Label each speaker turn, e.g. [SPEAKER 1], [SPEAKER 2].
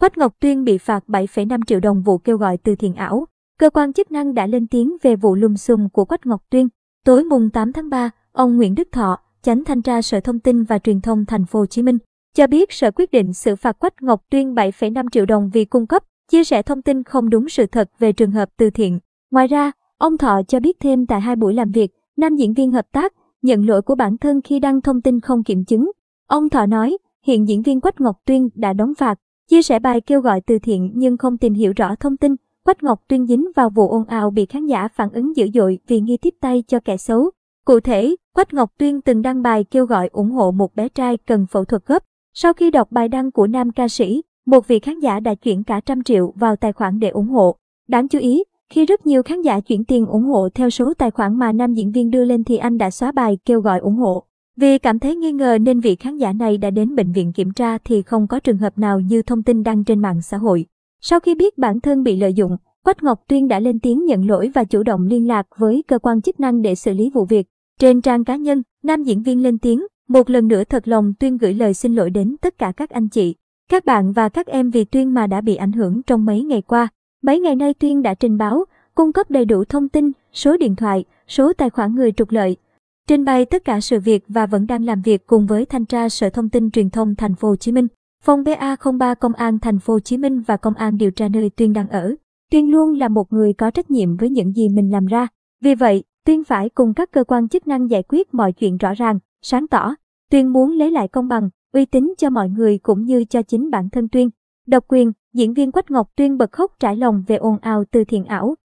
[SPEAKER 1] Quách Ngọc Tuyên bị phạt 7,5 triệu đồng vụ kêu gọi từ thiện ảo. Cơ quan chức năng đã lên tiếng về vụ lùm xùm của Quách Ngọc Tuyên. Tối mùng 8 tháng 3, ông Nguyễn Đức Thọ, chánh thanh tra Sở Thông tin và Truyền thông Thành phố Hồ Chí Minh, cho biết Sở quyết định xử phạt Quách Ngọc Tuyên 7,5 triệu đồng vì cung cấp, chia sẻ thông tin không đúng sự thật về trường hợp từ thiện. Ngoài ra, ông Thọ cho biết thêm tại hai buổi làm việc, nam diễn viên hợp tác nhận lỗi của bản thân khi đăng thông tin không kiểm chứng. Ông Thọ nói, hiện diễn viên Quách Ngọc Tuyên đã đóng phạt, chia sẻ bài kêu gọi từ thiện nhưng không tìm hiểu rõ thông tin. Quách Ngọc Tuyên dính vào vụ ồn ào bị khán giả phản ứng dữ dội vì nghi tiếp tay cho kẻ xấu. Cụ thể, Quách Ngọc Tuyên từng đăng bài kêu gọi ủng hộ một bé trai cần phẫu thuật gấp. Sau khi đọc bài đăng của nam ca sĩ, một vị khán giả đã chuyển cả trăm triệu vào tài khoản để ủng hộ. Đáng chú ý, khi rất nhiều khán giả chuyển tiền ủng hộ theo số tài khoản mà nam diễn viên đưa lên thì anh đã xóa bài kêu gọi ủng hộ. Vì cảm thấy nghi ngờ nên vị khán giả này đã đến bệnh viện kiểm tra thì không có trường hợp nào như thông tin đăng trên mạng xã hội. Sau khi biết bản thân bị lợi dụng, Quách Ngọc Tuyên đã lên tiếng nhận lỗi và chủ động liên lạc với cơ quan chức năng để xử lý vụ việc. Trên trang cá nhân, nam diễn viên lên tiếng, một lần nữa thật lòng Tuyên gửi lời xin lỗi đến tất cả các anh chị, các bạn và các em vì Tuyên mà đã bị ảnh hưởng trong mấy ngày qua. Mấy ngày nay Tuyên đã trình báo, cung cấp đầy đủ thông tin, số điện thoại, số tài khoản người trục lợi, trình bày tất cả sự việc và vẫn đang làm việc cùng với thanh tra Sở Thông tin Truyền thông Thành phố Hồ Chí Minh, phòng BA03 Công an Thành phố Hồ Chí Minh và công an điều tra nơi Tuyên đang ở. Tuyên luôn là một người có trách nhiệm với những gì mình làm ra. Vì vậy, Tuyên phải cùng các cơ quan chức năng giải quyết mọi chuyện rõ ràng, sáng tỏ. Tuyên muốn lấy lại công bằng, uy tín cho mọi người cũng như cho chính bản thân Tuyên. Độc quyền, diễn viên Quách Ngọc Tuyên bật khóc trải lòng về ồn ào từ thiện ảo.